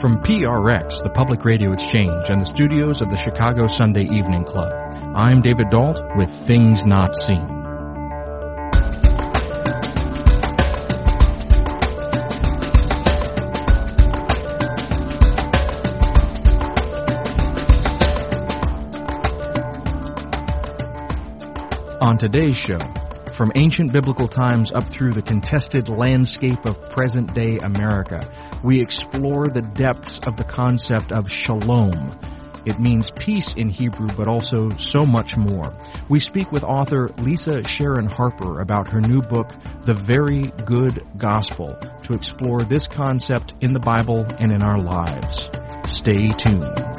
From PRX, the Public Radio Exchange, and the studios of the Chicago Sunday Evening Club, I'm David Dault with Things Not Seen. On today's show, from ancient biblical times up through the contested landscape of present day America, we explore the depths of the concept of shalom. It means peace in Hebrew, but also so much more. We speak with author Lisa Sharon Harper about her new book, The Very Good Gospel, to explore this concept in the Bible and in our lives. Stay tuned.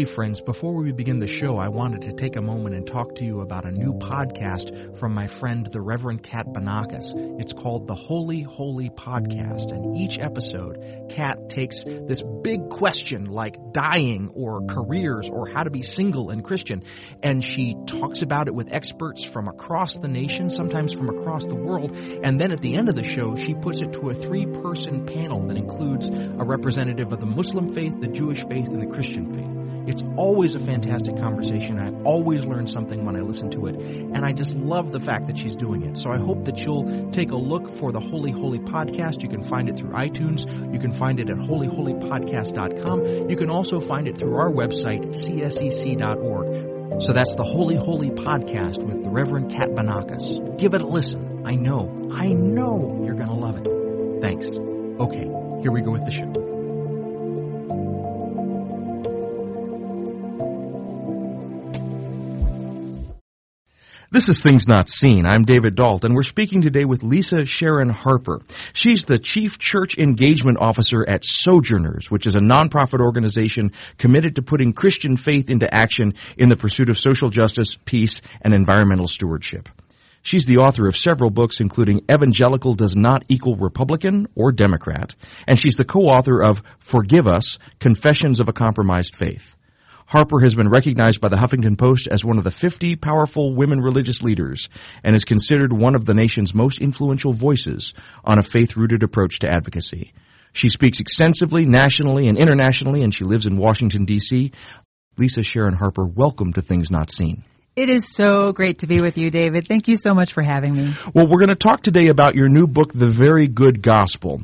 Hey friends, before we begin the show, I wanted to take a moment and talk to you about a new podcast from my friend, the Reverend Kat Banakis. It's called the Holy Holy Podcast, and each episode, Kat takes this big question like dying or careers or how to be single and Christian, and she talks about it with experts from across the nation, sometimes from across the world, and then at the end of the show, she puts it to a three-person panel that includes a representative of the Muslim faith, the Jewish faith, and the Christian faith. It's always a fantastic conversation. I always learn something when I listen to it. And I just love the fact that she's doing it. So I hope that you'll take a look for the Holy Holy Podcast. You can find it through iTunes. You can find it at holyholypodcast.com. You can also find it through our website, csec.org. So that's the Holy Holy Podcast with the Reverend Kat Banakis. Give it a listen. I know, I know you're going to love it. Thanks. Okay, here we go with the show. This is Things Not Seen. I'm David Dault, and we're speaking today with Lisa Sharon Harper. She's the Chief Church Engagement Officer at Sojourners, which is a nonprofit organization committed to putting Christian faith into action in the pursuit of social justice, peace, and environmental stewardship. She's the author of several books, including Evangelical Does Not Equal Republican or Democrat, and she's the co-author of Forgive Us, Confessions of a Compromised Faith. Harper has been recognized by the Huffington Post as one of the 50 powerful women religious leaders and is considered one of the nation's most influential voices on a faith-rooted approach to advocacy. She speaks extensively nationally and internationally and she lives in Washington DC. Lisa Sharon Harper, welcome to Things Not Seen. It is so great to be with you, David. Thank you so much for having me. Well, we're going to talk today about your new book, The Very Good Gospel.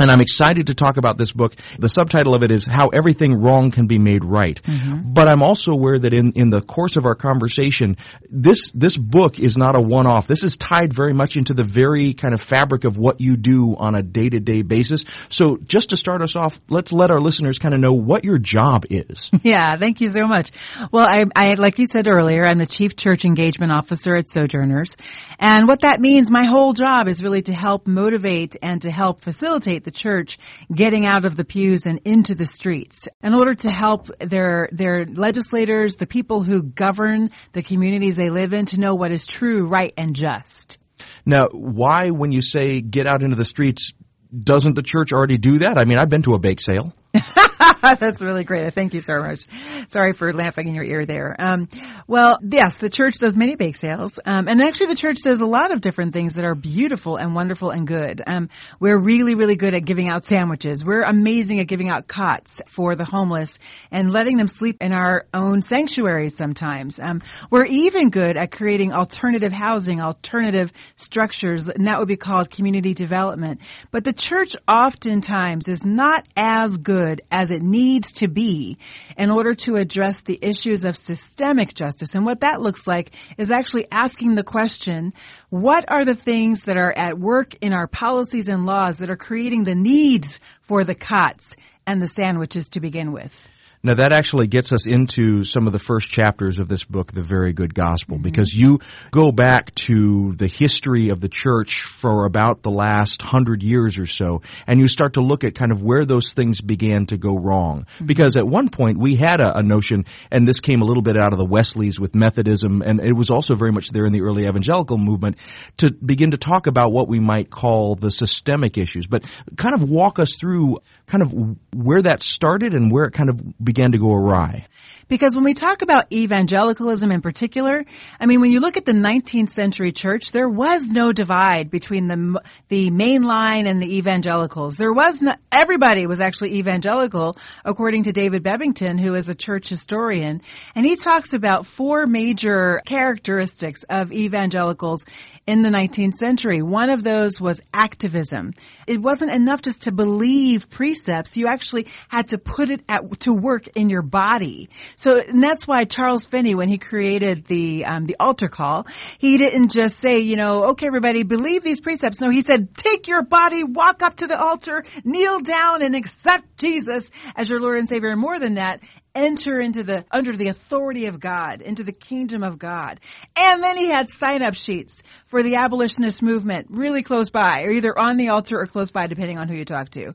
And I'm excited to talk about this book. The subtitle of it is How Everything Wrong Can Be Made Right. Mm-hmm. But I'm also aware that in, in the course of our conversation, this, this book is not a one-off. This is tied very much into the very kind of fabric of what you do on a day-to-day basis. So just to start us off, let's let our listeners kind of know what your job is. Yeah, thank you so much. Well, I, I, like you said earlier, I'm the Chief Church Engagement Officer at Sojourners. And what that means, my whole job is really to help motivate and to help facilitate the church getting out of the pews and into the streets in order to help their their legislators, the people who govern the communities they live in to know what is true, right and just. Now, why when you say get out into the streets doesn't the church already do that? I mean, I've been to a bake sale. That's really great. Thank you so much. Sorry for laughing in your ear there. Um, well, yes, the church does many bake sales, um, and actually the church does a lot of different things that are beautiful and wonderful and good. Um, we're really, really good at giving out sandwiches. We're amazing at giving out cots for the homeless and letting them sleep in our own sanctuaries sometimes. Um, we're even good at creating alternative housing, alternative structures, and that would be called community development. But the church oftentimes is not as good as it needs to be in order to address the issues of systemic justice. And what that looks like is actually asking the question, what are the things that are at work in our policies and laws that are creating the needs for the cots and the sandwiches to begin with? Now that actually gets us into some of the first chapters of this book, The Very Good Gospel, mm-hmm. because you go back to the history of the church for about the last hundred years or so, and you start to look at kind of where those things began to go wrong. Mm-hmm. Because at one point we had a, a notion, and this came a little bit out of the Wesleys with Methodism, and it was also very much there in the early evangelical movement, to begin to talk about what we might call the systemic issues. But kind of walk us through kind of where that started and where it kind of began to go awry. Because when we talk about evangelicalism in particular, I mean, when you look at the 19th century church, there was no divide between the the mainline and the evangelicals. There was no, everybody was actually evangelical, according to David Bebbington, who is a church historian, and he talks about four major characteristics of evangelicals in the 19th century. One of those was activism. It wasn't enough just to believe precepts; you actually had to put it at, to work in your body. So, and that's why Charles Finney, when he created the um, the altar call, he didn't just say, you know, okay, everybody, believe these precepts. No, he said, take your body, walk up to the altar, kneel down, and accept Jesus as your Lord and Savior. And more than that, enter into the under the authority of God, into the kingdom of God. And then he had sign up sheets for the abolitionist movement really close by, or either on the altar or close by, depending on who you talk to.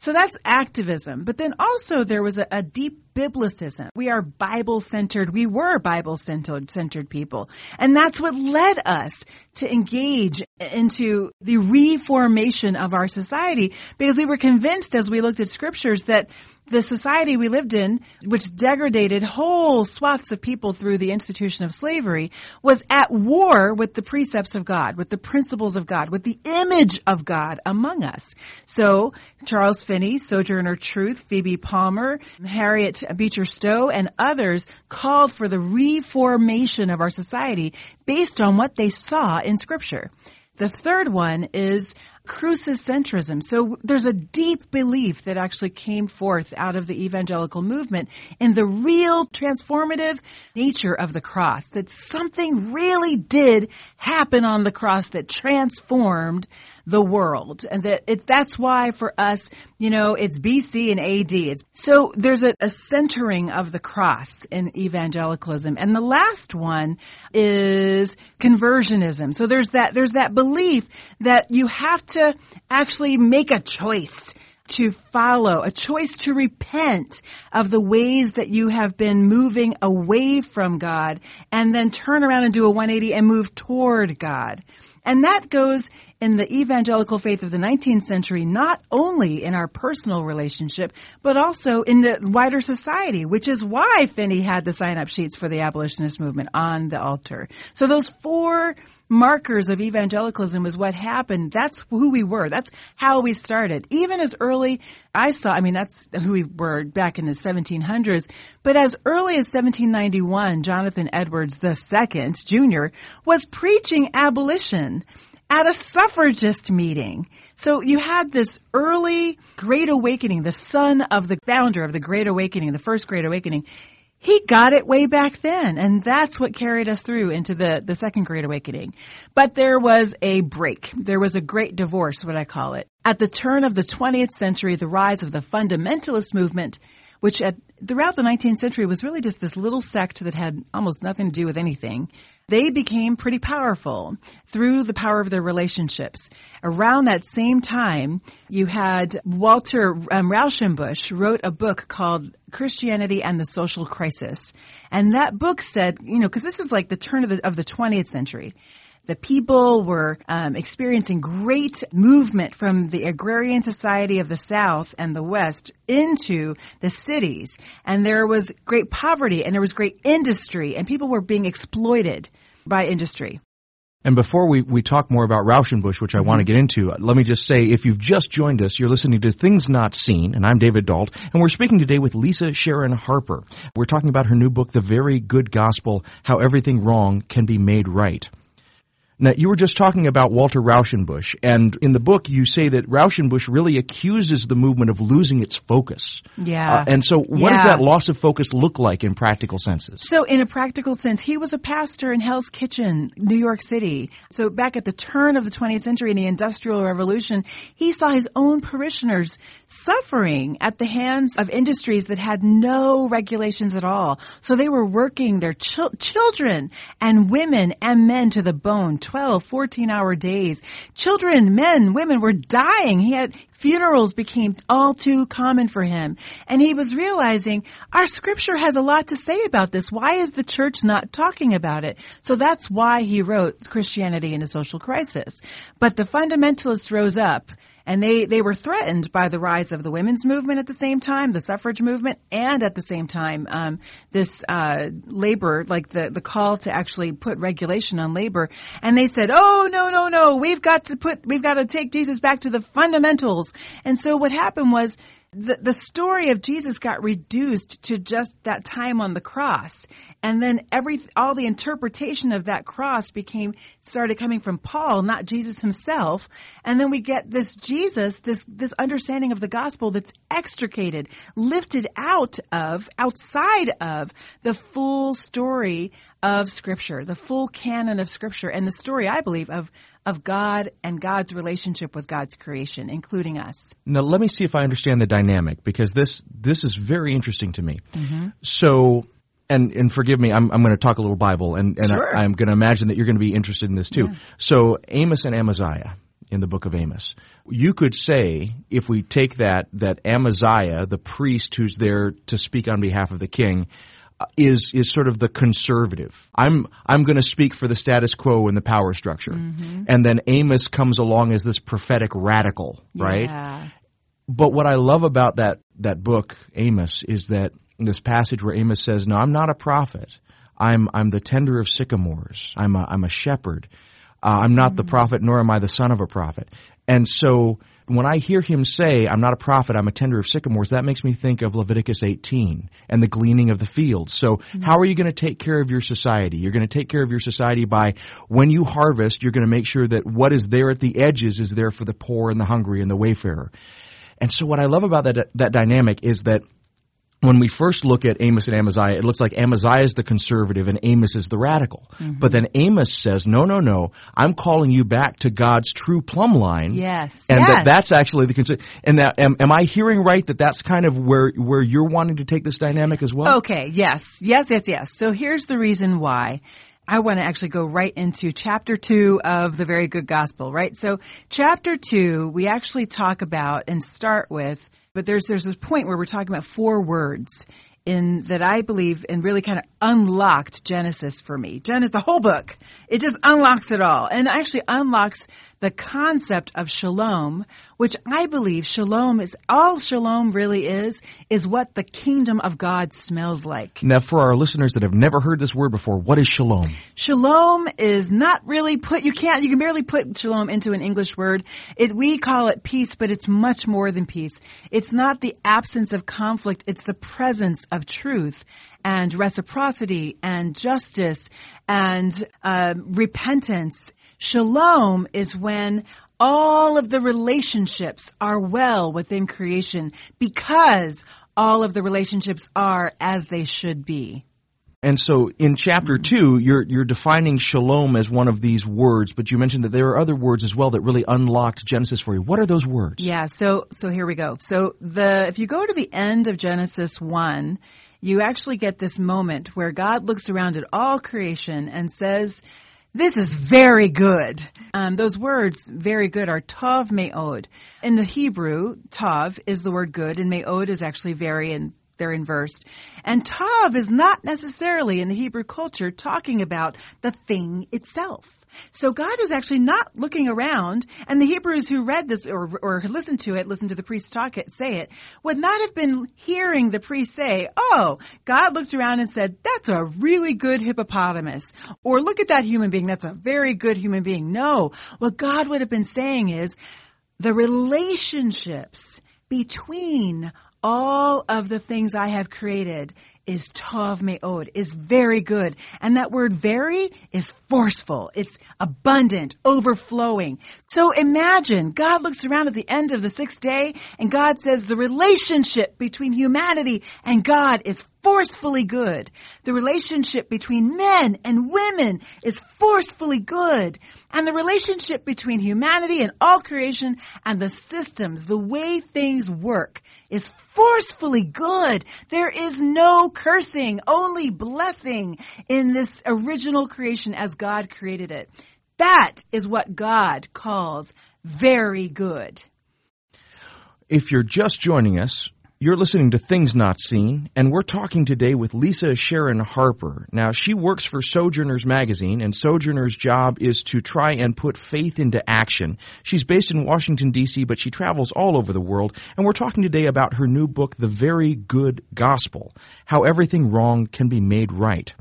So that's activism. But then also there was a, a deep biblicism. We are Bible centered. We were Bible centered, centered people. And that's what led us to engage into the reformation of our society because we were convinced as we looked at scriptures that the society we lived in, which degraded whole swaths of people through the institution of slavery, was at war with the precepts of God, with the principles of God, with the image of God among us. So, Charles Finney, Sojourner Truth, Phoebe Palmer, Harriet Beecher Stowe, and others called for the reformation of our society based on what they saw in scripture. The third one is crucicentrism. So there's a deep belief that actually came forth out of the evangelical movement in the real transformative nature of the cross, that something really did happen on the cross that transformed the world. And that it's, that's why for us, you know, it's BC and AD. It's, so there's a, a centering of the cross in evangelicalism. And the last one is conversionism. So there's that, there's that belief that you have to actually make a choice to follow, a choice to repent of the ways that you have been moving away from God and then turn around and do a 180 and move toward God. And that goes in the evangelical faith of the 19th century, not only in our personal relationship, but also in the wider society, which is why Finney had the sign up sheets for the abolitionist movement on the altar. So those four markers of evangelicalism was what happened. That's who we were. That's how we started. Even as early, I saw, I mean, that's who we were back in the 1700s, but as early as 1791, Jonathan Edwards II, Jr., was preaching abolition at a suffragist meeting. So you had this early Great Awakening, the son of the founder of the Great Awakening, the first Great Awakening. He got it way back then, and that's what carried us through into the, the second Great Awakening. But there was a break. There was a great divorce, what I call it. At the turn of the 20th century, the rise of the fundamentalist movement which at, throughout the 19th century was really just this little sect that had almost nothing to do with anything. They became pretty powerful through the power of their relationships. Around that same time, you had Walter um, Rauschenbusch wrote a book called Christianity and the Social Crisis. And that book said, you know, because this is like the turn of the, of the 20th century. The people were um, experiencing great movement from the agrarian society of the South and the West into the cities. And there was great poverty and there was great industry and people were being exploited by industry. And before we, we talk more about Rauschenbusch, which I want to get into, let me just say, if you've just joined us, you're listening to Things Not Seen, and I'm David Dault, and we're speaking today with Lisa Sharon Harper. We're talking about her new book, The Very Good Gospel, How Everything Wrong Can Be Made Right. Now, you were just talking about Walter Rauschenbusch, and in the book you say that Rauschenbusch really accuses the movement of losing its focus. Yeah. Uh, and so what does that loss of focus look like in practical senses? So, in a practical sense, he was a pastor in Hell's Kitchen, New York City. So, back at the turn of the 20th century in the Industrial Revolution, he saw his own parishioners suffering at the hands of industries that had no regulations at all. So, they were working their chil- children and women and men to the bone, 12, 14 hour days. Children, men, women were dying. He had funerals became all too common for him. And he was realizing our scripture has a lot to say about this. Why is the church not talking about it? So that's why he wrote Christianity in a Social Crisis. But the fundamentalists rose up and they, they were threatened by the rise of the women's movement at the same time, the suffrage movement, and at the same time, um, this uh, labor, like the, the call to actually put regulation on labor. And they said, oh, no, no, no, we've got to put, we've got to take Jesus back to the fundamentals. And so what happened was, the, the story of Jesus got reduced to just that time on the cross. And then every, all the interpretation of that cross became, started coming from Paul, not Jesus himself. And then we get this Jesus, this, this understanding of the gospel that's extricated, lifted out of, outside of the full story of scripture, the full canon of scripture and the story, I believe, of, of God and God's relationship with God's creation, including us. Now, let me see if I understand the dynamic because this this is very interesting to me. Mm-hmm. So, and and forgive me, I'm I'm going to talk a little Bible, and and Sure. I, am going to imagine that you're going to be interested in this too. So, Amos and Amaziah in the book of Amos. You could say, if we take that that Amaziah, the priest who's there to speak on behalf of the king, is is sort of the conservative. I'm I'm going to speak for the status quo and the power structure, Mm-hmm. and then Amos comes along as this prophetic radical, right? Yeah. But what I love about that that book, Amos, is that this passage where Amos says, "No, I'm not a prophet. I'm I'm the tender of sycamores. I'm a I'm a shepherd. Uh, I'm not the prophet, nor am I the son of a prophet." And so when I hear him say, "I'm not a prophet. I'm a tender of sycamores," that makes me think of Leviticus 18 and the gleaning of the fields. So mm-hmm. how are you going to take care of your society? You're going to take care of your society by when you harvest, you're going to make sure that what is there at the edges is there for the poor and the hungry and the wayfarer. And so what I love about that that dynamic is that when we first look at Amos and Amaziah, it looks like Amaziah is the conservative and Amos is the radical. Mm-hmm. But then Amos says, no, no, no, I'm calling you back to God's true plumb line. Yes. And yes. that that's actually the conser- and that am, am I hearing right that that's kind of where where you're wanting to take this dynamic as well? Okay, yes, yes, yes, yes. So here's the reason why. I want to actually go right into chapter two of the very good gospel, right? So chapter two, we actually talk about and start with, but there's, there's this point where we're talking about four words in that I believe and really kind of unlocked Genesis for me. Genesis, the whole book, it just unlocks it all and actually unlocks the concept of shalom, which I believe shalom is all shalom really is, is what the kingdom of God smells like. Now, for our listeners that have never heard this word before, what is shalom? Shalom is not really put, you can't, you can barely put shalom into an English word. It, we call it peace, but it's much more than peace. It's not the absence of conflict, it's the presence of truth and reciprocity and justice and um, repentance. Shalom is when all of the relationships are well within creation because all of the relationships are as they should be. And so in chapter two, you're, you're defining shalom as one of these words, but you mentioned that there are other words as well that really unlocked Genesis for you. What are those words? Yeah, so so here we go. So the if you go to the end of Genesis 1, you actually get this moment where God looks around at all creation and says, this is very good. Um, those words, very good, are tov me'od. In the Hebrew, tov is the word good, and me'od is actually very, and they're inversed. And tov is not necessarily in the Hebrew culture talking about the thing itself. So God is actually not looking around, and the Hebrews who read this or, or listened to it, listened to the priest talk it, say it, would not have been hearing the priest say, "Oh, God looked around and said, that's a really good hippopotamus," or "Look at that human being, that's a very good human being." No, what God would have been saying is, the relationships between all of the things I have created is tov me'od, is very good. And that word very is forceful. It's abundant, overflowing. So imagine God looks around at the end of the sixth day and God says the relationship between humanity and God is forcefully good. The relationship between men and women is forcefully good. And the relationship between humanity and all creation and the systems, the way things work is forcefully good. There is no cursing, only blessing in this original creation as God created it. That is what God calls very good. If you're just joining us, you're listening to Things Not Seen, and we're talking today with Lisa Sharon Harper. Now, she works for Sojourners Magazine, and Sojourners' job is to try and put faith into action. She's based in Washington, D.C., but she travels all over the world, and we're talking today about her new book, The Very Good Gospel How Everything Wrong Can Be Made Right.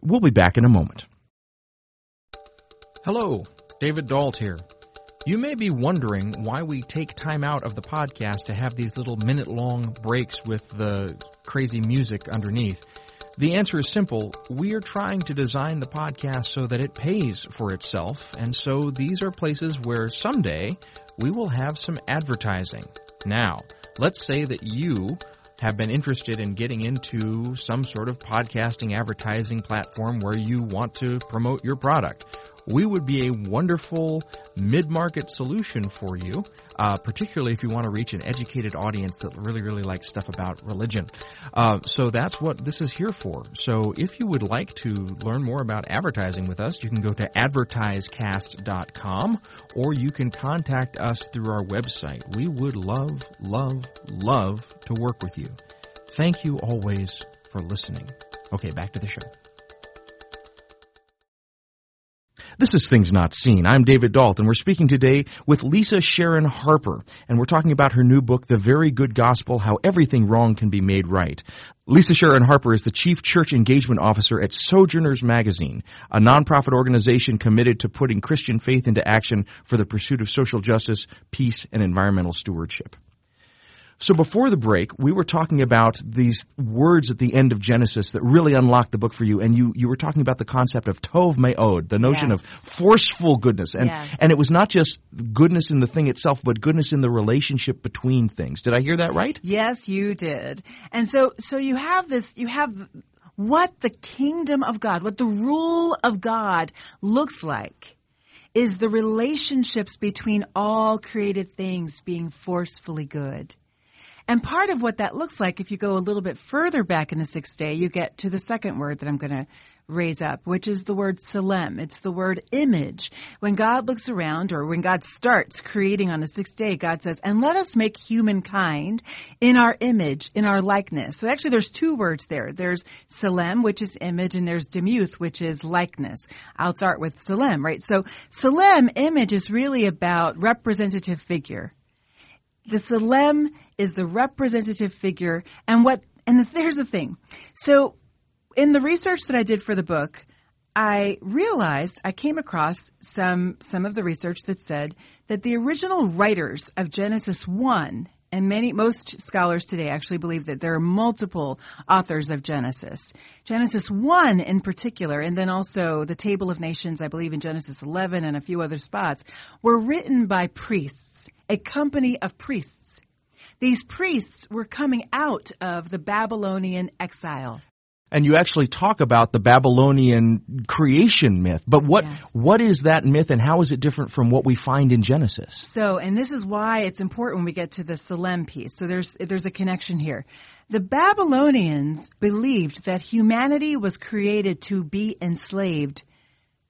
We'll be back in a moment. Hello, David Dault here. You may be wondering why we take time out of the podcast to have these little minute long breaks with the crazy music underneath. The answer is simple. We are trying to design the podcast so that it pays for itself, and so these are places where someday we will have some advertising. Now, let's say that you have been interested in getting into some sort of podcasting advertising platform where you want to promote your product we would be a wonderful mid-market solution for you, uh, particularly if you want to reach an educated audience that really, really likes stuff about religion. Uh, so that's what this is here for. So if you would like to learn more about advertising with us, you can go to advertisecast.com or you can contact us through our website. We would love, love, love to work with you. Thank you always for listening. Okay, back to the show. This is Things Not Seen. I'm David Dault. We're speaking today with Lisa Sharon Harper, and we're talking about her new book, The Very Good Gospel, How Everything Wrong Can Be Made Right. Lisa Sharon Harper is the Chief Church Engagement Officer at Sojourners Magazine, a nonprofit organization committed to putting Christian faith into action for the pursuit of social justice, peace, and environmental stewardship. So before the break, we were talking about these words at the end of Genesis that really unlocked the book for you, and you, you were talking about the concept of tov me'od, the notion yes. of forceful goodness, and yes. and it was not just goodness in the thing itself, but goodness in the relationship between things. Did I hear that right? Yes, you did. And so so you have this, you have what the kingdom of God, what the rule of God looks like is the relationships between all created things being forcefully good. And part of what that looks like, if you go a little bit further back in the sixth day, you get to the second word that I'm going to raise up, which is the word Tselem. It's the word image. When God looks around or when God starts creating on the sixth day, God says, and let us make humankind in our image, in our likeness. So actually there's two words there. There's Tselem, which is image, and there's Demuth, which is likeness. I'll start with Tselem, right? So Tselem, image is really about representative figure. The Tselem is the representative figure and what, and the, here's the thing. So in the research that I did for the book, I realized I came across some, some of the research that said that the original writers of Genesis 1 and many most scholars today actually believe that there are multiple authors of Genesis. Genesis 1 in particular and then also the Table of Nations I believe in Genesis 11 and a few other spots were written by priests, a company of priests. These priests were coming out of the Babylonian exile and you actually talk about the Babylonian creation myth. But what yes. what is that myth, and how is it different from what we find in Genesis? So, and this is why it's important when we get to the Tselem piece. So there's there's a connection here. The Babylonians believed that humanity was created to be enslaved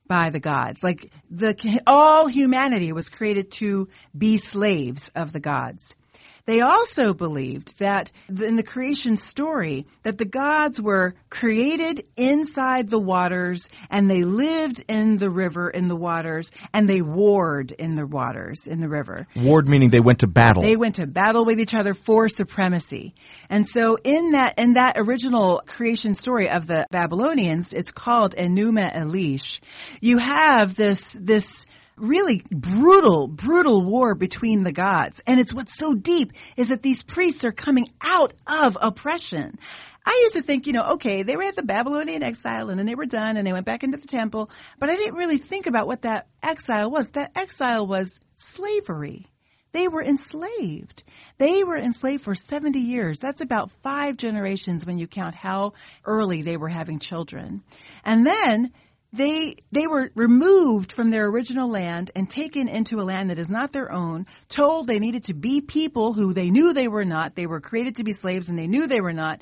by the gods. Like the all humanity was created to be slaves of the gods. They also believed that in the creation story that the gods were created inside the waters and they lived in the river in the waters and they warred in the waters in the river. Warred meaning they went to battle. They went to battle with each other for supremacy. And so in that in that original creation story of the Babylonians, it's called Enuma Elish. You have this this really brutal, brutal war between the gods. And it's what's so deep is that these priests are coming out of oppression. I used to think, you know, okay, they were at the Babylonian exile and then they were done and they went back into the temple, but I didn't really think about what that exile was. That exile was slavery. They were enslaved. They were enslaved for 70 years. That's about five generations when you count how early they were having children. And then they they were removed from their original land and taken into a land that is not their own told they needed to be people who they knew they were not they were created to be slaves and they knew they were not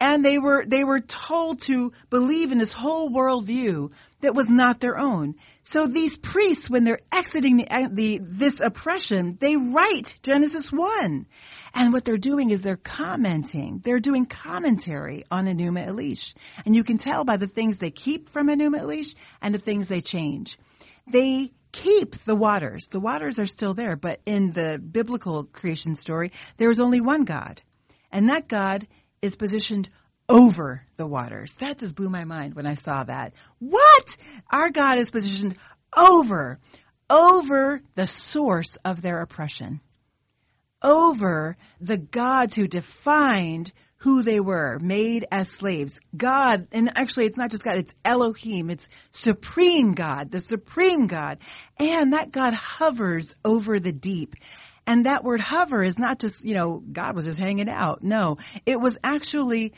and they were they were told to believe in this whole worldview that was not their own. So these priests, when they're exiting the, the this oppression, they write Genesis one, and what they're doing is they're commenting. They're doing commentary on Enuma Elish, and you can tell by the things they keep from Enuma Elish and the things they change. They keep the waters. The waters are still there, but in the biblical creation story, there is only one God, and that God is positioned over the waters. That just blew my mind when I saw that. What? Our God is positioned over, over the source of their oppression, over the gods who defined who they were, made as slaves. God, and actually it's not just God, it's Elohim, it's supreme God, the supreme God. And that God hovers over the deep. And that word hover is not just, you know, God was just hanging out. No, it was actually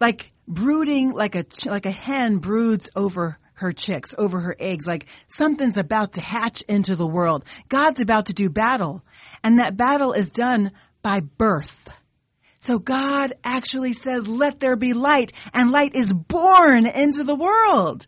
like brooding like a, like a hen broods over her chicks, over her eggs, like something's about to hatch into the world. God's about to do battle. And that battle is done by birth. So God actually says, let there be light, and light is born into the world.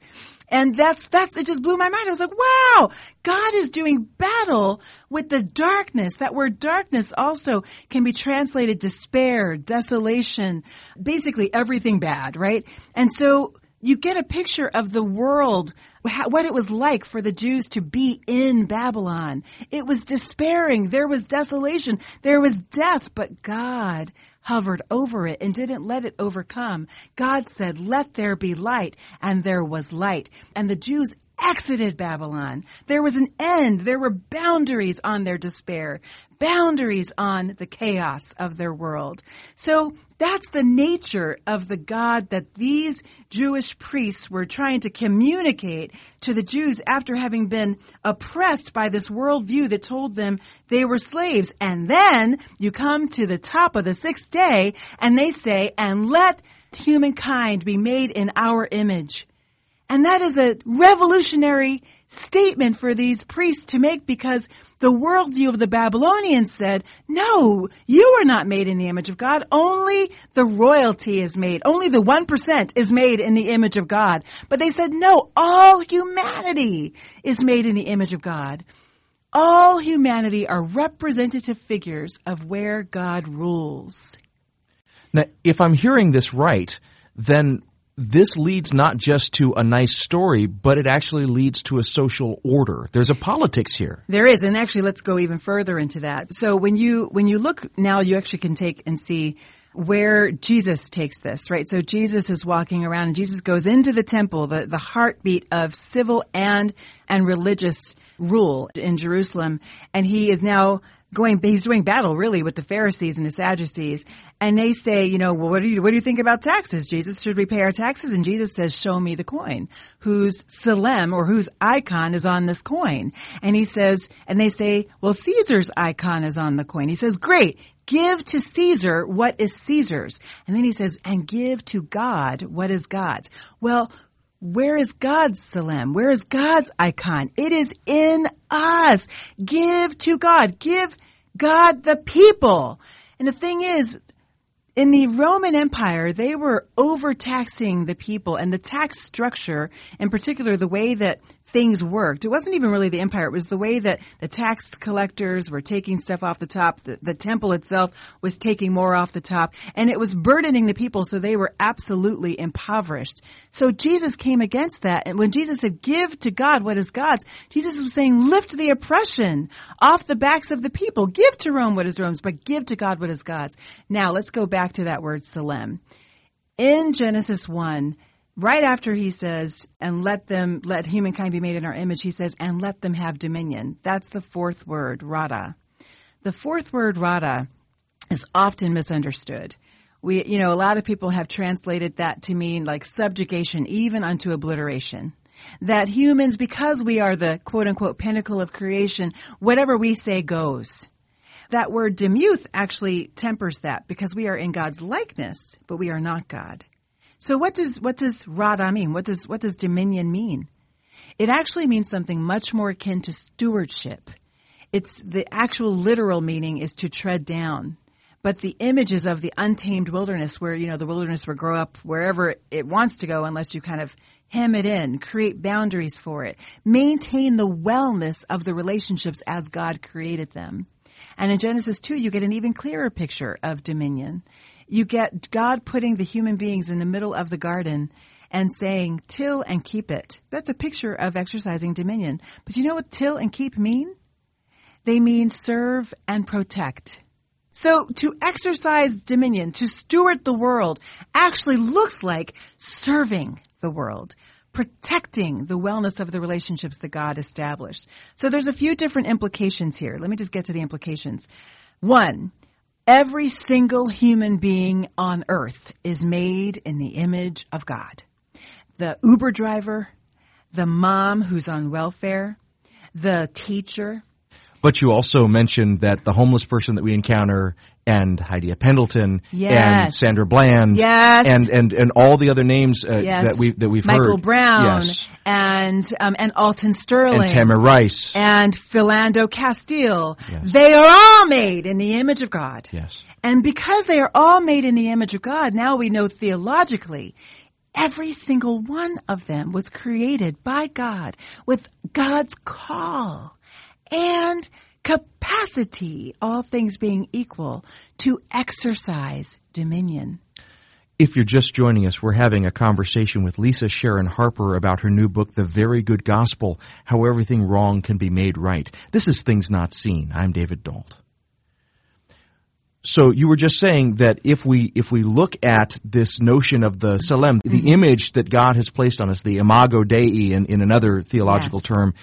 And that's, that's, it just blew my mind. I was like, wow, God is doing battle with the darkness. That word darkness also can be translated despair, desolation, basically everything bad, right? And so you get a picture of the world, what it was like for the Jews to be in Babylon. It was despairing. There was desolation. There was death, but God hovered over it and didn't let it overcome. God said, let there be light, and there was light. And the Jews exited Babylon. There was an end. There were boundaries on their despair, boundaries on the chaos of their world. So that's the nature of the God that these Jewish priests were trying to communicate to the Jews after having been oppressed by this worldview that told them they were slaves. And then you come to the top of the sixth day and they say, and let humankind be made in our image. And that is a revolutionary statement for these priests to make because the worldview of the Babylonians said, no, you are not made in the image of God. Only the royalty is made. Only the 1% is made in the image of God. But they said, no, all humanity is made in the image of God. All humanity are representative figures of where God rules. Now, if I'm hearing this right, then this leads not just to a nice story, but it actually leads to a social order. There's a politics here. There is, and actually, let's go even further into that. So when you when you look now, you actually can take and see where Jesus takes this, right? So Jesus is walking around, and Jesus goes into the temple, the the heartbeat of civil and and religious rule in Jerusalem, and he is now going, he's doing battle really with the Pharisees and the Sadducees. And they say, you know, well, what do you, what do you think about taxes? Jesus, should we pay our taxes? And Jesus says, show me the coin whose tselem or whose icon is on this coin. And he says, and they say, well, Caesar's icon is on the coin. He says, great. Give to Caesar what is Caesar's. And then he says, and give to God what is God's. Well, where is God's tselem? Where is God's icon? It is in us. Give to God. Give God the people. And the thing is, in the Roman Empire, they were overtaxing the people and the tax structure, in particular, the way that things worked. It wasn't even really the empire. It was the way that the tax collectors were taking stuff off the top. The, the, temple itself was taking more off the top and it was burdening the people. So they were absolutely impoverished. So Jesus came against that. And when Jesus said, give to God what is God's, Jesus was saying, lift the oppression off the backs of the people. Give to Rome what is Rome's, but give to God what is God's. Now let's go back to that word tselem. In Genesis 1, right after he says, and let them, let humankind be made in our image, he says, and let them have dominion. That's the fourth word, rada. The fourth word, rada, is often misunderstood. We, you know, a lot of people have translated that to mean like subjugation, even unto obliteration. That humans, because we are the quote unquote pinnacle of creation, whatever we say goes. That word demuth actually tempers that because we are in God's likeness, but we are not God. So what does, what does rada mean? What does, what does dominion mean? It actually means something much more akin to stewardship. It's the actual literal meaning is to tread down. But the images of the untamed wilderness where, you know, the wilderness will grow up wherever it wants to go unless you kind of hem it in, create boundaries for it, maintain the wellness of the relationships as God created them. And in Genesis 2, you get an even clearer picture of dominion you get God putting the human beings in the middle of the garden and saying, till and keep it. That's a picture of exercising dominion. But you know what till and keep mean? They mean serve and protect. So to exercise dominion, to steward the world, actually looks like serving the world, protecting the wellness of the relationships that God established. So there's a few different implications here. Let me just get to the implications. One, Every single human being on earth is made in the image of God. The Uber driver, the mom who's on welfare, the teacher. But you also mentioned that the homeless person that we encounter and Hadiya Pendleton yes. and Sandra Bland yes. and, and, and all the other names uh, yes. that we that we've Michael heard. Michael Brown yes. and um, and Alton Sterling and Tamir Rice and Philando Castile. Yes. They are all made in the image of God. Yes. And because they are all made in the image of God, now we know theologically every single one of them was created by God with God's call and capacity, all things being equal, to exercise dominion. If you're just joining us, we're having a conversation with Lisa Sharon Harper about her new book, The Very Good Gospel, How Everything Wrong Can Be Made Right. This is Things Not Seen. I'm David Dault. So you were just saying that if we if we look at this notion of the the mm-hmm. image that God has placed on us, the imago Dei in, in another theological yes. term,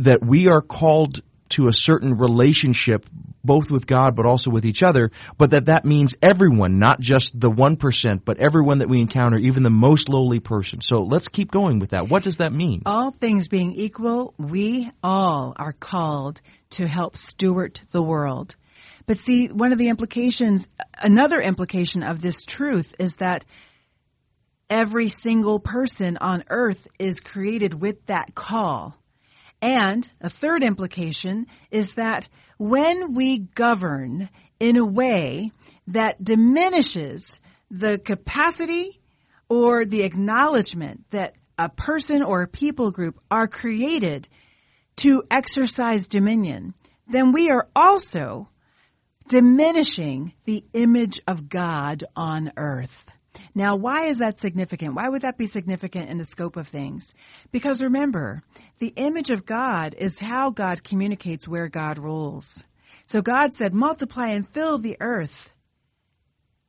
that we are called to a certain relationship both with God but also with each other, but that that means everyone, not just the 1%, but everyone that we encounter, even the most lowly person. So let's keep going with that. What does that mean? All things being equal, we all are called to help steward the world. But see, one of the implications, another implication of this truth is that every single person on earth is created with that call. And a third implication is that when we govern in a way that diminishes the capacity or the acknowledgement that a person or a people group are created to exercise dominion, then we are also diminishing the image of God on earth. Now, why is that significant? Why would that be significant in the scope of things? Because remember, the image of God is how God communicates where God rules. So God said, multiply and fill the earth.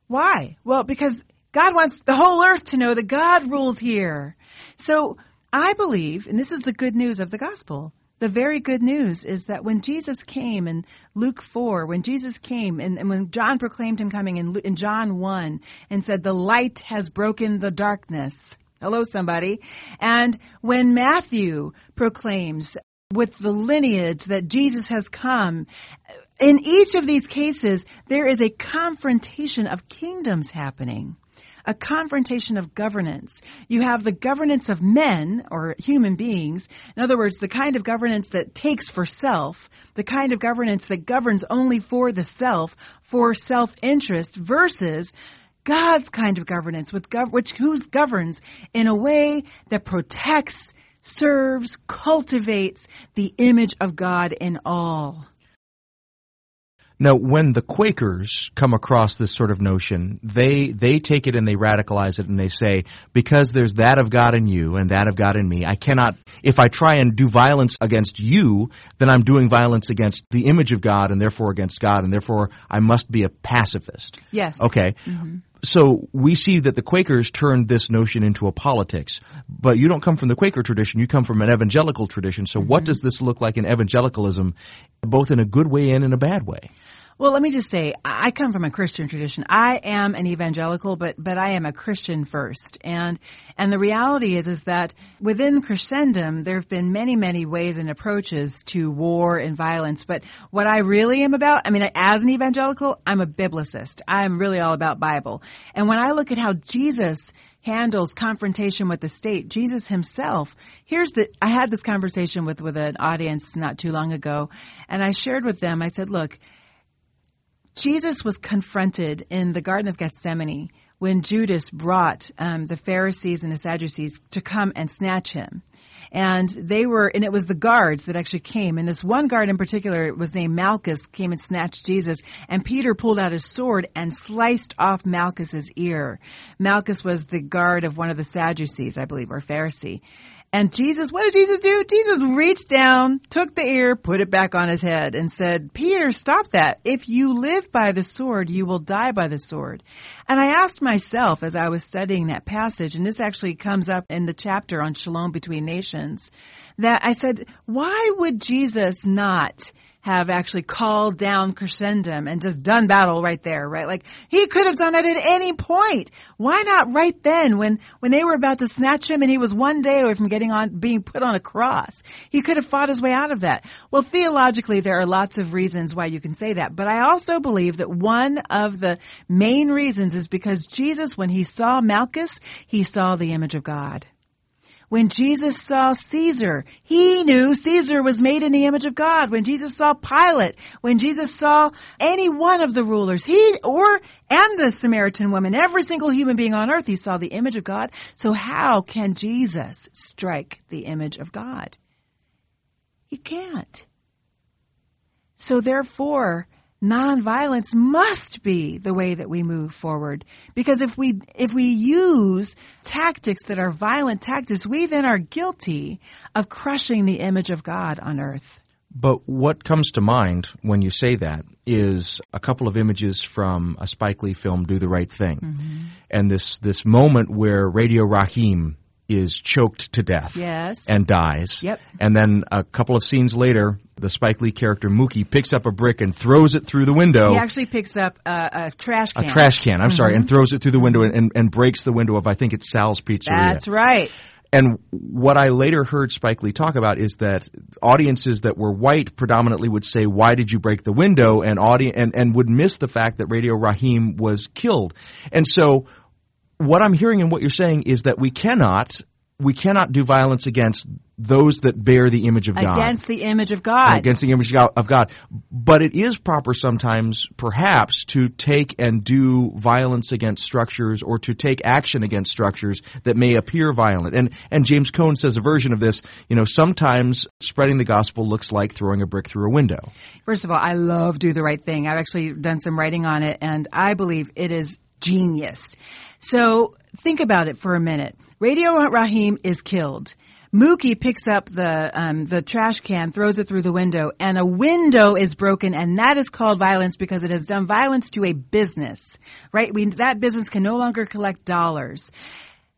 Why? Well, because God wants the whole earth to know that God rules here. So I believe, and this is the good news of the gospel, the very good news is that when Jesus came in Luke 4, when Jesus came and, and when John proclaimed him coming in, in John 1 and said, the light has broken the darkness. Hello, somebody. And when Matthew proclaims with the lineage that Jesus has come, in each of these cases, there is a confrontation of kingdoms happening a confrontation of governance. You have the governance of men or human beings. In other words, the kind of governance that takes for self, the kind of governance that governs only for the self, for self-interest versus God's kind of governance with gov- which who's governs in a way that protects, serves, cultivates the image of God in all. Now, when the Quakers come across this sort of notion, they they take it and they radicalize it and they say, because there's that of God in you and that of God in me, I cannot. If I try and do violence against you, then I'm doing violence against the image of God and therefore against God, and therefore I must be a pacifist. Yes. Okay. Mm-hmm. So we see that the Quakers turned this notion into a politics, but you don't come from the Quaker tradition, you come from an evangelical tradition. So what mm-hmm. does this look like in evangelicalism, both in a good way and in a bad way? Well, let me just say, I come from a Christian tradition. I am an evangelical, but, but I am a Christian first. And, and the reality is, is that within Christendom, there have been many, many ways and approaches to war and violence. But what I really am about, I mean, as an evangelical, I'm a biblicist. I'm really all about Bible. And when I look at how Jesus handles confrontation with the state. Jesus himself, here's the, I had this conversation with, with an audience not too long ago, and I shared with them, I said, look, Jesus was confronted in the Garden of Gethsemane when Judas brought um, the Pharisees and the Sadducees to come and snatch him. And they were, and it was the guards that actually came. And this one guard in particular was named Malchus, came and snatched Jesus. And Peter pulled out his sword and sliced off Malchus's ear. Malchus was the guard of one of the Sadducees, I believe, or Pharisee. And Jesus, what did Jesus do? Jesus reached down, took the ear, put it back on his head and said, Peter, stop that. If you live by the sword, you will die by the sword. And I asked myself as I was studying that passage, and this actually comes up in the chapter on shalom between nations, that I said, why would Jesus not have actually called down Christendom and just done battle right there, right? Like he could have done that at any point. Why not right then when, when they were about to snatch him and he was one day away from getting on, being put on a cross? He could have fought his way out of that. Well, theologically, there are lots of reasons why you can say that, but I also believe that one of the main reasons is because Jesus, when he saw Malchus, he saw the image of God. When Jesus saw Caesar, he knew Caesar was made in the image of God. When Jesus saw Pilate, when Jesus saw any one of the rulers, he or and the Samaritan woman, every single human being on earth, he saw the image of God. So how can Jesus strike the image of God? He can't. So therefore, nonviolence must be the way that we move forward. Because if we, if we use tactics that are violent tactics, we then are guilty of crushing the image of God on earth. But what comes to mind when you say that is a couple of images from a Spike Lee film, Do the Right Thing. Mm-hmm. And this, this moment where Radio Raheem is choked to death. Yes. And dies. Yep. And then a couple of scenes later, the Spike Lee character Mookie picks up a brick and throws it through the window. He actually picks up a, a trash can. A trash can, I'm mm-hmm. sorry, and throws it through the window and, and, and, breaks the window of, I think it's Sal's Pizzeria. That's right. And what I later heard Spike Lee talk about is that audiences that were white predominantly would say, "Why did you break the window?" and audience and, and would miss the fact that Radio Raheem was killed. And so what I'm hearing and what you're saying is that we cannot we cannot do violence against those that bear the image of God. Against the image of God. Against the image of God. But it is proper sometimes, perhaps, to take and do violence against structures or to take action against structures that may appear violent. And, and James Cone says a version of this, you know, sometimes spreading the gospel looks like throwing a brick through a window. First of all, I love Do the Right Thing. I've actually done some writing on it and I believe it is genius. So think about it for a minute. Radio Raheem is killed. Mookie picks up the um, the trash can, throws it through the window, and a window is broken, and that is called violence because it has done violence to a business. Right? We, that business can no longer collect dollars.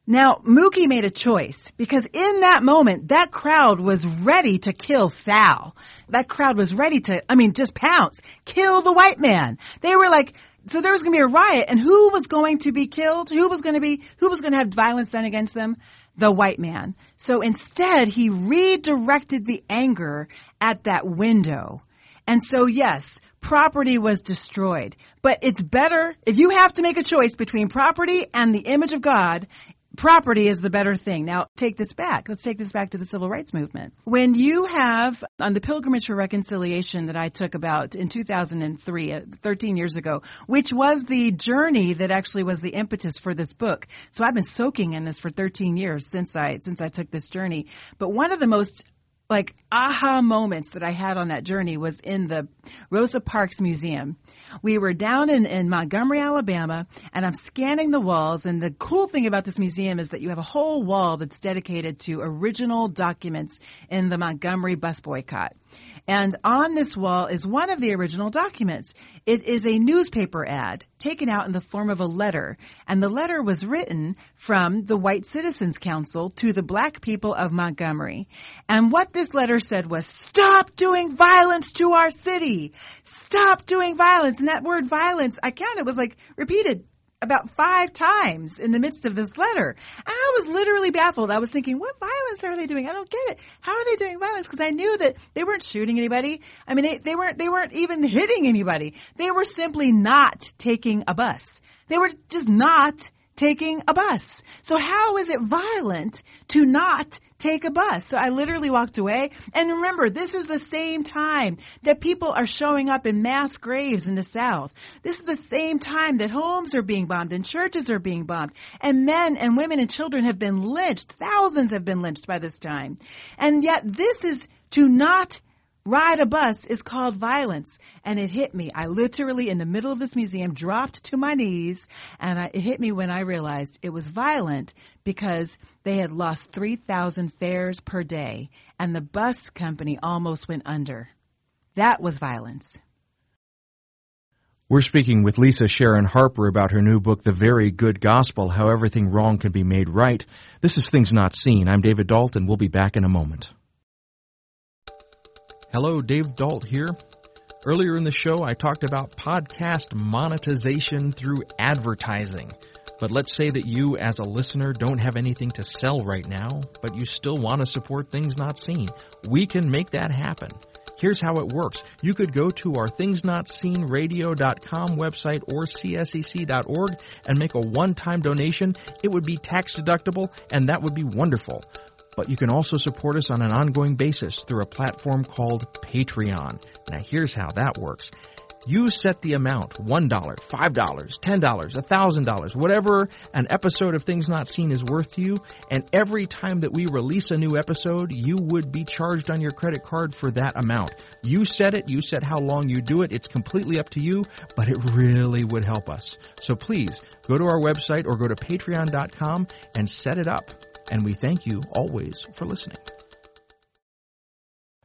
Now, Mookie made a choice because in that moment, that crowd was ready to kill Sal. That crowd was ready to, I mean, just pounce, kill the white man. They were like, so there was going to be a riot and who was going to be killed? Who was going to be, who was going to have violence done against them? The white man. So instead, he redirected the anger at that window. And so yes, property was destroyed. But it's better, if you have to make a choice between property and the image of God, property is the better thing. Now, take this back. Let's take this back to the civil rights movement. When you have on the pilgrimage for reconciliation that I took about in 2003, uh, 13 years ago, which was the journey that actually was the impetus for this book. So I've been soaking in this for 13 years since I since I took this journey. But one of the most like aha moments that I had on that journey was in the Rosa Parks Museum. We were down in, in Montgomery, Alabama, and I'm scanning the walls. And the cool thing about this museum is that you have a whole wall that's dedicated to original documents in the Montgomery bus boycott. And on this wall is one of the original documents. It is a newspaper ad taken out in the form of a letter. And the letter was written from the White Citizens Council to the black people of Montgomery. And what this letter said was, stop doing violence to our city. Stop doing violence. And that word violence, I counted, was like repeated about five times in the midst of this letter. And I was literally baffled. I was thinking, what violence are they doing? I don't get it. How are they doing violence? Because I knew that they weren't shooting anybody. I mean, they, they weren't, they weren't even hitting anybody. They were simply not taking a bus. They were just not taking a bus. So how is it violent to not take a bus? So I literally walked away. And remember, this is the same time that people are showing up in mass graves in the South. This is the same time that homes are being bombed and churches are being bombed and men and women and children have been lynched. Thousands have been lynched by this time. And yet this is to not ride a bus is called violence. And it hit me. I literally, in the middle of this museum, dropped to my knees and I, it hit me when I realized it was violent because they had lost 3,000 fares per day and the bus company almost went under. That was violence. We're speaking with Lisa Sharon Harper about her new book, The Very Good Gospel How Everything Wrong Can Be Made Right. This is Things Not Seen. I'm David Dault. We'll be back in a moment. Hello, Dave Dault here. Earlier in the show, I talked about podcast monetization through advertising. But let's say that you, as a listener, don't have anything to sell right now, but you still want to support things not seen. We can make that happen. Here's how it works. You could go to our thingsnotseenradio.com website or csec.org and make a one-time donation. It would be tax deductible and that would be wonderful but you can also support us on an ongoing basis through a platform called Patreon. Now here's how that works. You set the amount, $1, $5, $10, $1,000, whatever an episode of Things Not Seen is worth to you, and every time that we release a new episode, you would be charged on your credit card for that amount. You set it, you set how long you do it, it's completely up to you, but it really would help us. So please, go to our website or go to patreon.com and set it up and we thank you always for listening.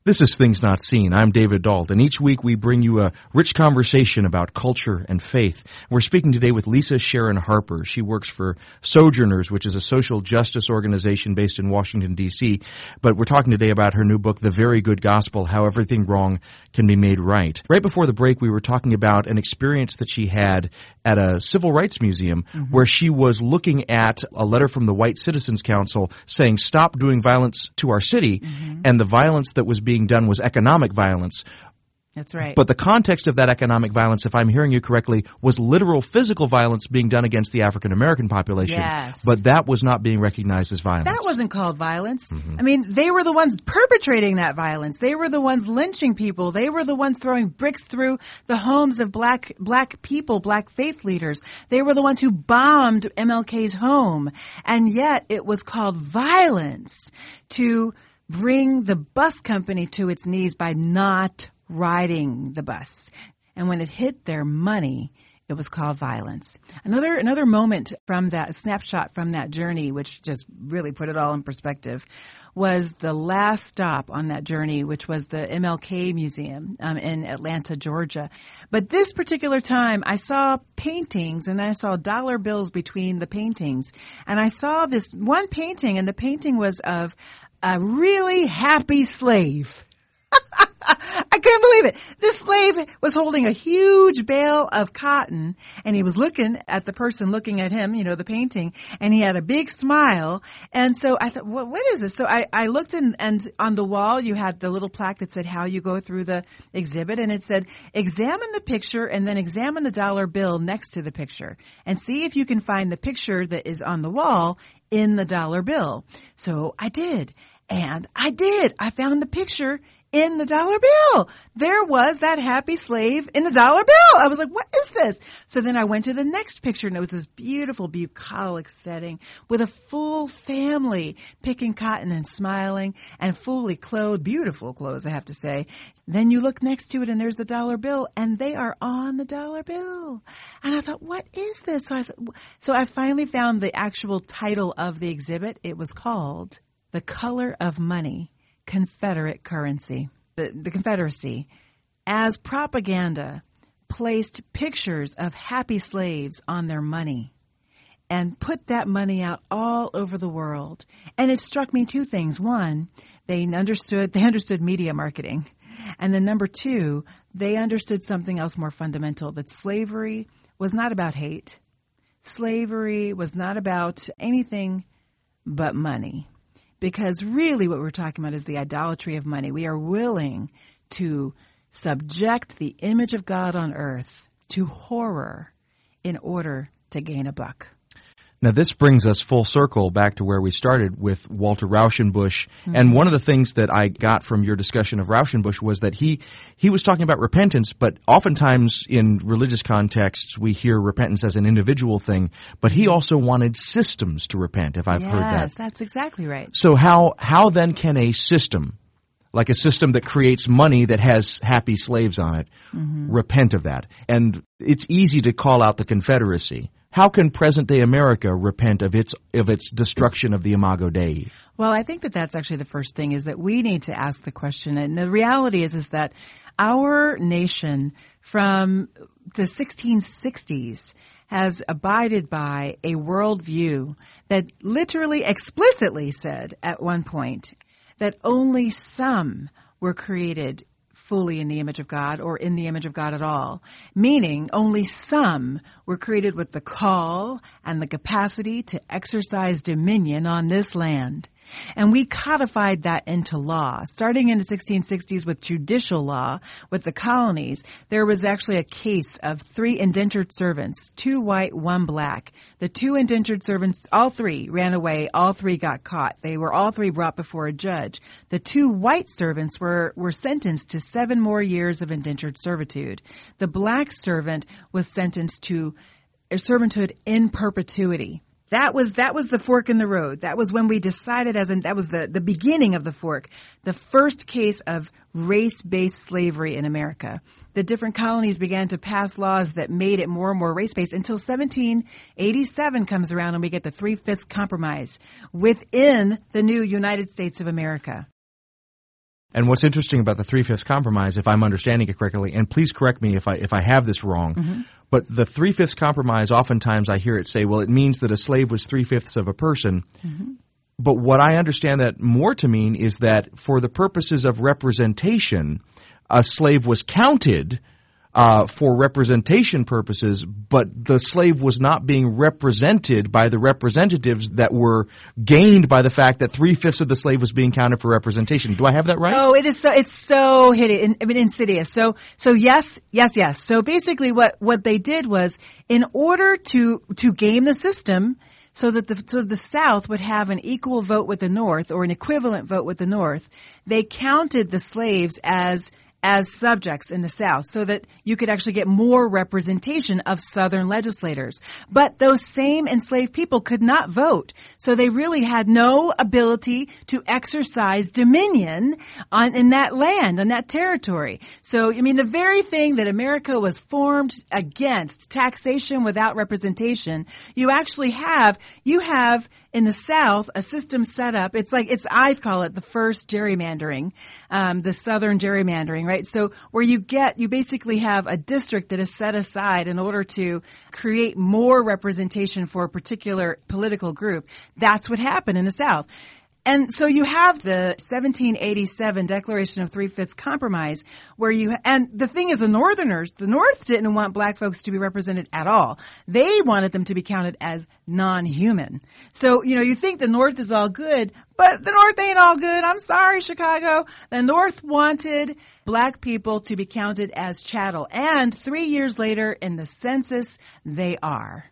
This is Things Not Seen. I'm David Dault, and each week we bring you a rich conversation about culture and faith. We're speaking today with Lisa Sharon Harper. She works for Sojourners, which is a social justice organization based in Washington, D.C. But we're talking today about her new book, The Very Good Gospel, How Everything Wrong Can Be Made Right. Right before the break, we were talking about an experience that she had at a civil rights museum mm-hmm. where she was looking at a letter from the White Citizens Council saying, stop doing violence to our city, mm-hmm. and the violence that was being being done was economic violence. That's right. But the context of that economic violence, if I'm hearing you correctly, was literal physical violence being done against the African American population. Yes. But that was not being recognized as violence. That wasn't called violence. Mm-hmm. I mean, they were the ones perpetrating that violence. They were the ones lynching people. They were the ones throwing bricks through the homes of black, black people, black faith leaders. They were the ones who bombed MLK's home. And yet it was called violence to bring the bus company to its knees by not riding the bus. And when it hit their money, it was called violence. Another another moment from that snapshot from that journey, which just really put it all in perspective, was the last stop on that journey, which was the MLK Museum um, in Atlanta, Georgia. But this particular time, I saw paintings and I saw dollar bills between the paintings, and I saw this one painting, and the painting was of a really happy slave. I couldn't believe it. This slave was holding a huge bale of cotton and he was looking at the person looking at him, you know, the painting, and he had a big smile. And so I thought, what, what is this? So I, I looked in, and on the wall you had the little plaque that said how you go through the exhibit and it said, examine the picture and then examine the dollar bill next to the picture and see if you can find the picture that is on the wall in the dollar bill. So I did. And I did. I found the picture in the dollar bill. There was that happy slave in the dollar bill. I was like, what is this? So then I went to the next picture and it was this beautiful bucolic setting with a full family picking cotton and smiling and fully clothed, beautiful clothes, I have to say. Then you look next to it and there's the dollar bill and they are on the dollar bill. And I thought, what is this? So I, so I finally found the actual title of the exhibit. It was called The Color of Money Confederate currency. the, the Confederacy, as propaganda, placed pictures of happy slaves on their money and put that money out all over the world. And it struck me two things. One, they understood, they understood media marketing. And then number two, they understood something else more fundamental, that slavery was not about hate. Slavery was not about anything but money. Because really what we're talking about is the idolatry of money. We are willing to subject the image of God on earth to horror in order to gain a buck. Now, this brings us full circle back to where we started with Walter Rauschenbusch. Mm-hmm. And one of the things that I got from your discussion of Rauschenbusch was that he, he was talking about repentance, but oftentimes in religious contexts, we hear repentance as an individual thing, but he also wanted systems to repent, if I've yes, heard that. Yes, that's exactly right. So how, how then can a system, like a system that creates money that has happy slaves on it, mm-hmm. repent of that? And it's easy to call out the Confederacy how can present day America repent of its of its destruction of the Imago Dei? Well, I think that that's actually the first thing is that we need to ask the question, and the reality is is that our nation from the 1660s has abided by a worldview that literally explicitly said at one point that only some were created fully in the image of God or in the image of God at all, meaning only some were created with the call and the capacity to exercise dominion on this land. And we codified that into law. Starting in the 1660s with judicial law, with the colonies, there was actually a case of three indentured servants, two white, one black. The two indentured servants, all three ran away, all three got caught. They were all three brought before a judge. The two white servants were, were sentenced to seven more years of indentured servitude. The black servant was sentenced to uh, servanthood in perpetuity. That was that was the fork in the road. That was when we decided as in that was the, the beginning of the fork. The first case of race-based slavery in America. The different colonies began to pass laws that made it more and more race-based until 1787 comes around and we get the Three-Fifths Compromise within the new United States of America. And what's interesting about the Three Fifths Compromise, if I'm understanding it correctly, and please correct me if I if I have this wrong, mm-hmm. But the Three Fifths Compromise, oftentimes I hear it say, well, it means that a slave was three fifths of a person. Mm-hmm. But what I understand that more to mean is that for the purposes of representation, a slave was counted uh, for representation purposes, but the slave was not being represented by the representatives that were gained by the fact that three fifths of the slave was being counted for representation. Do I have that right? Oh, it is so. It's so hidden. I mean, insidious. So, so yes, yes, yes. So basically, what what they did was, in order to to game the system, so that the so the South would have an equal vote with the North or an equivalent vote with the North, they counted the slaves as as subjects in the South so that you could actually get more representation of Southern legislators. But those same enslaved people could not vote. So they really had no ability to exercise dominion on, in that land, on that territory. So, I mean, the very thing that America was formed against, taxation without representation, you actually have, you have in the South, a system set up. It's like it's I call it the first gerrymandering, um, the Southern gerrymandering, right? So where you get you basically have a district that is set aside in order to create more representation for a particular political group. That's what happened in the South. And so you have the 1787 Declaration of Three-Fifths Compromise where you, and the thing is the Northerners, the North didn't want black folks to be represented at all. They wanted them to be counted as non-human. So, you know, you think the North is all good, but the North ain't all good. I'm sorry, Chicago. The North wanted black people to be counted as chattel. And three years later in the census, they are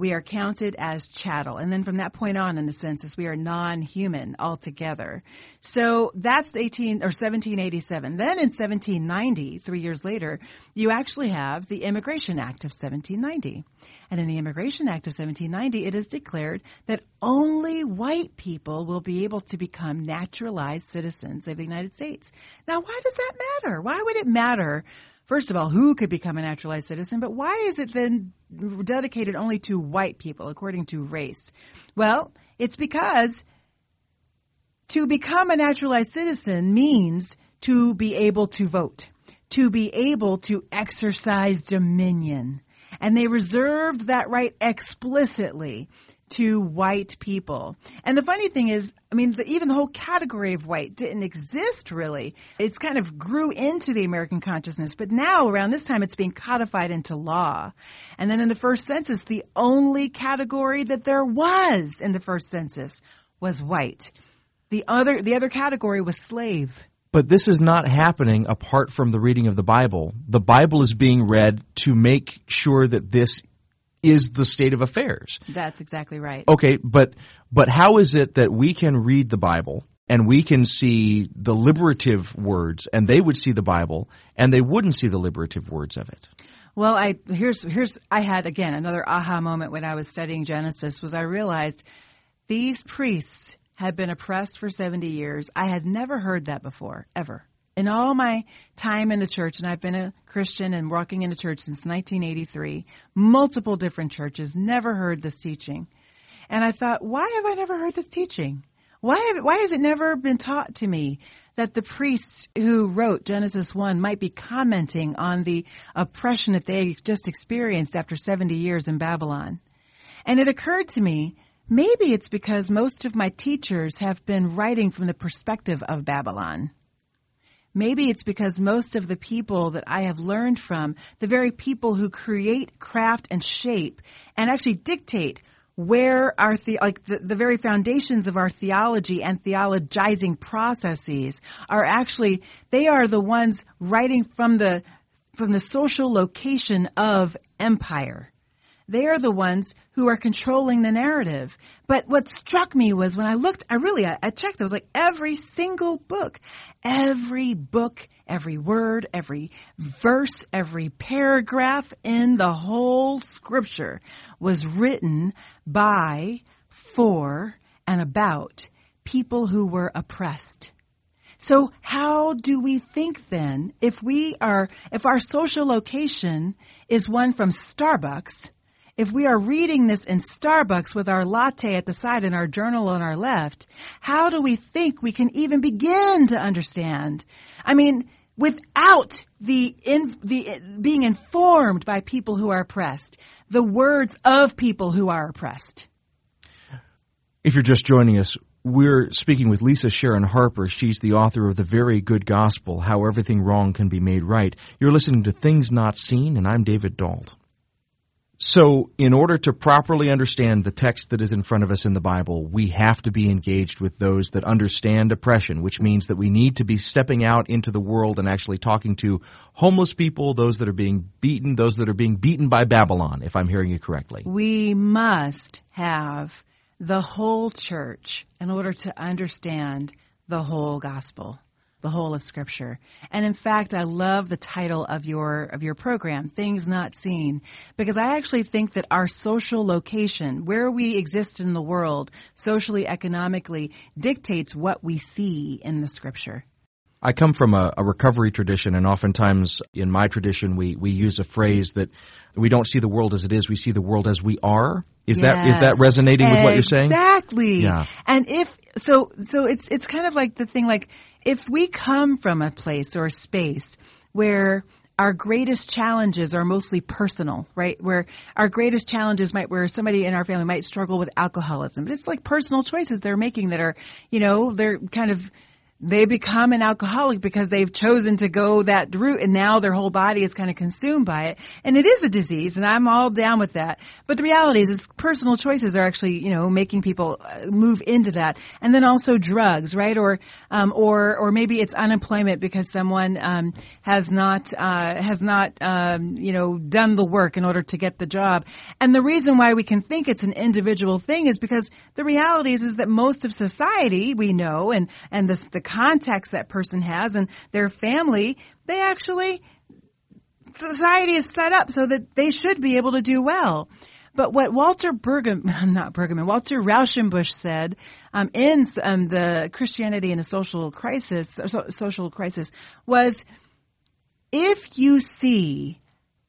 we are counted as chattel. And then from that point on in the census, we are non-human altogether. So that's 18 or 1787. Then in 1790, three years later, you actually have the Immigration Act of 1790. And in the Immigration Act of 1790, it is declared that only white people will be able to become naturalized citizens of the United States. Now, why does that matter? Why would it matter first of all, who could become a naturalized citizen, but why is it then dedicated only to white people according to race? Well, it's because to become a naturalized citizen means to be able to vote, to be able to exercise dominion. And they reserved that right explicitly to white people. And the funny thing is, I mean, the, even the whole category of white didn't exist really. It's kind of grew into the American consciousness, but now around this time it's being codified into law. And then in the first census, the only category that there was in the first census was white. The other, the other category was slave. But this is not happening apart from the reading of the Bible. The Bible is being read to make sure that this is the state of affairs. That's exactly right. Okay, but but how is it that we can read the Bible and we can see the liberative words and they would see the Bible and they wouldn't see the liberative words of it? Well, I here's here's I had again another aha moment when I was studying Genesis was I realized these priests had been oppressed for 70 years. I had never heard that before, ever in all my time in the church, and I've been a Christian and walking in the church since 1983, multiple different churches, never heard this teaching. And I thought, why have I never heard this teaching? Why have, why has it never been taught to me that the priests who wrote Genesis 1 might be commenting on the oppression that they just experienced after 70 years in Babylon? And it occurred to me, maybe it's because most of my teachers have been writing from the perspective of Babylon. Maybe it's because most of the people that I have learned from, the very people who create, craft, and shape, and actually dictate where our the, like the, the very foundations of our theology and theologizing processes are actually they are the ones writing from the from the social location of empire. They are the ones who are controlling the narrative. But what struck me was when I looked, I really, I, I checked, I was like, every single book, every book, every word, every verse, every paragraph in the whole scripture was written by, for, and about people who were oppressed. So how do we think then if we are, if our social location is one from Starbucks, if we are reading this in Starbucks with our latte at the side and our journal on our left, how do we think we can even begin to understand? I mean, without the, in, the being informed by people who are oppressed, the words of people who are oppressed. If you're just joining us, we're speaking with Lisa Sharon Harper. She's the author of The Very Good Gospel, How Everything Wrong Can Be Made Right. You're listening to Things Not Seen, and I'm David Dault. So, in order to properly understand the text that is in front of us in the Bible, we have to be engaged with those that understand oppression, which means that we need to be stepping out into the world and actually talking to homeless people, those that are being beaten, those that are being beaten by Babylon, if I'm hearing you correctly. We must have the whole church in order to understand the whole gospel the whole of scripture. And in fact, I love the title of your, of your program, Things Not Seen, because I actually think that our social location, where we exist in the world, socially, economically, dictates what we see in the scripture. I come from a, a, recovery tradition, and oftentimes in my tradition, we, we use a phrase that we don't see the world as it is, we see the world as we are. Is yes. that is that resonating with what you're saying? Exactly. Yeah. And if so, so it's it's kind of like the thing like if we come from a place or space where our greatest challenges are mostly personal, right? Where our greatest challenges might, where somebody in our family might struggle with alcoholism, but it's like personal choices they're making that are, you know, they're kind of they become an alcoholic because they've chosen to go that route and now their whole body is kind of consumed by it. And it is a disease and I'm all down with that. But the reality is, is personal choices are actually, you know, making people uh, move into that. And then also drugs, right? Or, um, or, or maybe it's unemployment because someone, um, has not, uh, has not, um, you know, done the work in order to get the job. And the reason why we can think it's an individual thing is because the reality is, is that most of society we know and, and the context that person has and their family, they actually, society is set up so that they should be able to do well. But what Walter Bergman, not Bergman, Walter Rauschenbusch said um, in um, the Christianity in a Social Crisis, so, Social Crisis, was if you see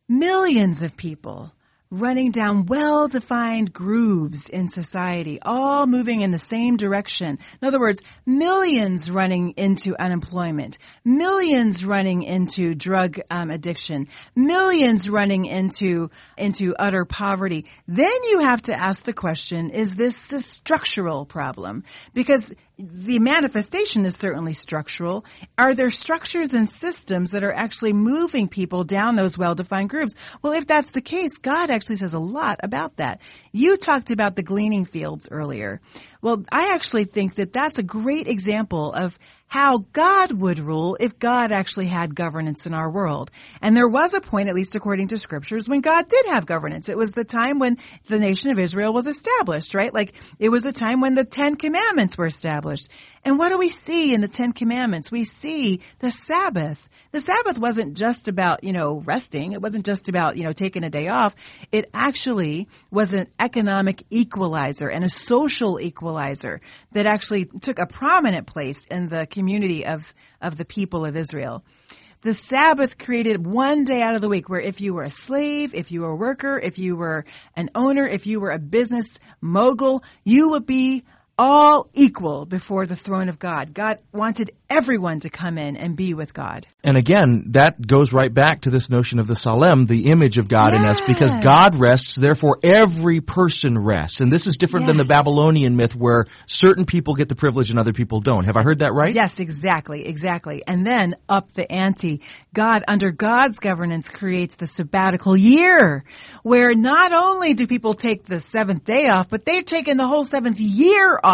millions of people running down well-defined grooves in society, all moving in the same direction. In other words, millions running into unemployment, millions running into drug um, addiction, millions running into into utter poverty. Then you have to ask the question: Is this a structural problem? Because the manifestation is certainly structural. Are there structures and systems that are actually moving people down those well-defined grooves? Well, if that's the case, God actually says a lot about that. You talked about the gleaning fields earlier. Well, I actually think that that's a great example of how God would rule if God actually had governance in our world. And there was a point, at least according to scriptures, when God did have governance. It was the time when the nation of Israel was established, right? Like it was the time when the Ten Commandments were established. And what do we see in the Ten Commandments? We see the Sabbath. The Sabbath wasn't just about, you know, resting. It wasn't just about, you know, taking a day off. It actually was an economic equalizer and a social equalizer that actually took a prominent place in the community of, of the people of Israel. The Sabbath created one day out of the week where if you were a slave, if you were a worker, if you were an owner, if you were a business mogul, you would be all equal before the throne of God. God wanted everyone to come in and be with God. And again, that goes right back to this notion of the Tselem, the image of God yes. in us, because God rests, therefore every person rests. And this is different yes. than the Babylonian myth where certain people get the privilege and other people don't. Have I heard that right? Yes, exactly, exactly. And then up the ante. God, under God's governance, creates the sabbatical year, where not only do people take the seventh day off, but they've taken the whole seventh year off.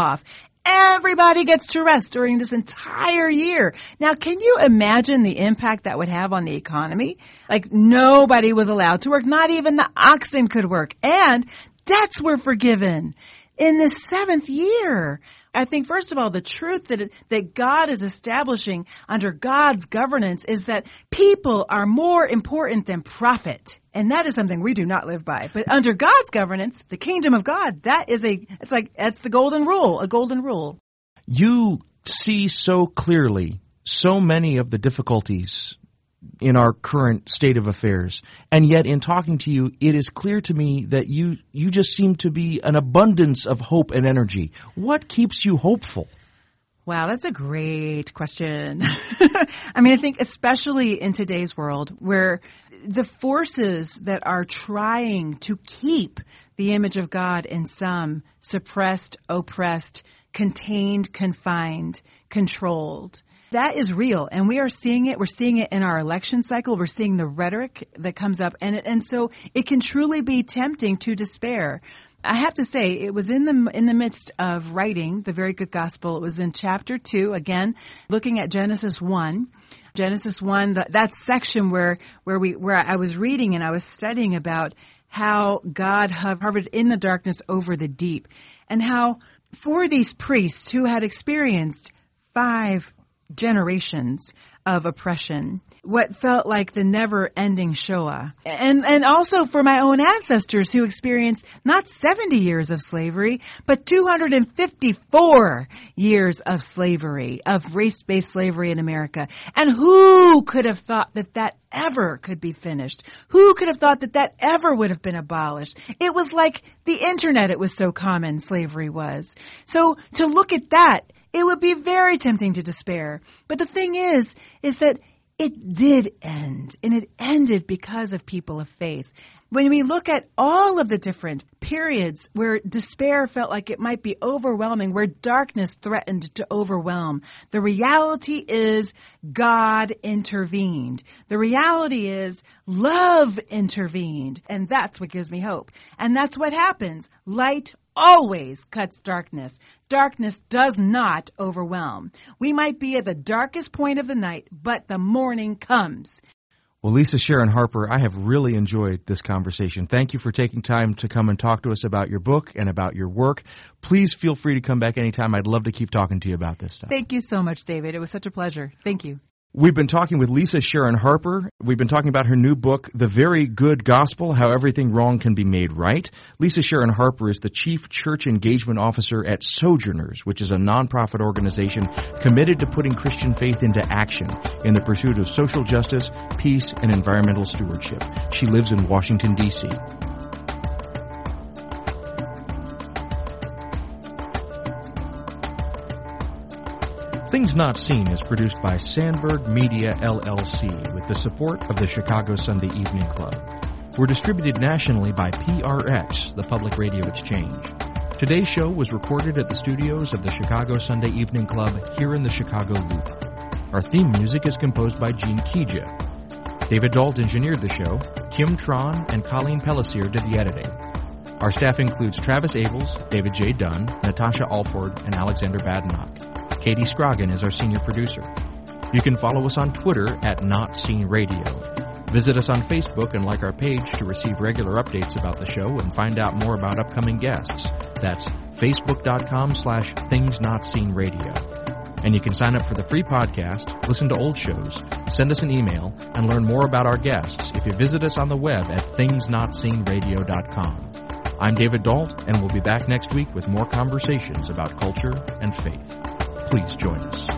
Everybody gets to rest during this entire year. Now, can you imagine the impact that would have on the economy? Like nobody was allowed to work. Not even the oxen could work. And debts were forgiven in the seventh year. I think first of all, the truth that, that God is establishing under God's governance is that people are more important than profit. And that is something we do not live by. But under God's governance, the kingdom of God, that is a, it's like, that's the golden rule, a golden rule. You see so clearly so many of the difficulties in our current state of affairs. And yet in talking to you, it is clear to me that you, you just seem to be an abundance of hope and energy. What keeps you hopeful? Wow, that's a great question. I mean, I think especially in today's world where the forces that are trying to keep the image of God in some suppressed, oppressed, contained, confined, controlled. That is real and we are seeing it. We're seeing it in our election cycle. We're seeing the rhetoric that comes up and, and so it can truly be tempting to despair. I have to say, it was in the in the midst of writing the very good gospel. It was in chapter two, again, looking at Genesis one. Genesis one, that, that section where where we where I was reading and I was studying about how God hovered in the darkness over the deep, and how for these priests who had experienced five generations of oppression, what felt like the never ending Shoah. And, and also for my own ancestors who experienced not 70 years of slavery, but 254 years of slavery, of race-based slavery in America. And who could have thought that that ever could be finished? Who could have thought that that ever would have been abolished? It was like the internet, it was so common slavery was. So to look at that it would be very tempting to despair. But the thing is, is that it did end, and it ended because of people of faith. When we look at all of the different periods where despair felt like it might be overwhelming, where darkness threatened to overwhelm, the reality is God intervened. The reality is love intervened. And that's what gives me hope. And that's what happens. Light always cuts darkness. Darkness does not overwhelm. We might be at the darkest point of the night, but the morning comes. Well, Lisa Sharon Harper, I have really enjoyed this conversation. Thank you for taking time to come and talk to us about your book and about your work. Please feel free to come back anytime. I'd love to keep talking to you about this stuff. Thank you so much, David. It was such a pleasure. Thank you. We've been talking with Lisa Sharon Harper. We've been talking about her new book, The Very Good Gospel, How Everything Wrong Can Be Made Right. Lisa Sharon Harper is the Chief Church Engagement Officer at Sojourners, which is a nonprofit organization committed to putting Christian faith into action in the pursuit of social justice, peace, and environmental stewardship. She lives in Washington, D.C. Things Not Seen is produced by Sandberg Media LLC with the support of the Chicago Sunday Evening Club. We're distributed nationally by PRX, the Public Radio Exchange. Today's show was recorded at the studios of the Chicago Sunday Evening Club here in the Chicago Loop. Our theme music is composed by Gene Kija. David Dault engineered the show. Kim Tron and Colleen Pellissier did the editing. Our staff includes Travis Abels, David J. Dunn, Natasha Alford, and Alexander Badenoch. Katie Scroggin is our senior producer. You can follow us on Twitter at Not Seen Radio. Visit us on Facebook and like our page to receive regular updates about the show and find out more about upcoming guests. That's facebook.com slash things not seen radio. And you can sign up for the free podcast, listen to old shows, send us an email, and learn more about our guests if you visit us on the web at thingsnotseenradio.com. I'm David Dault, and we'll be back next week with more conversations about culture and faith. Please join us.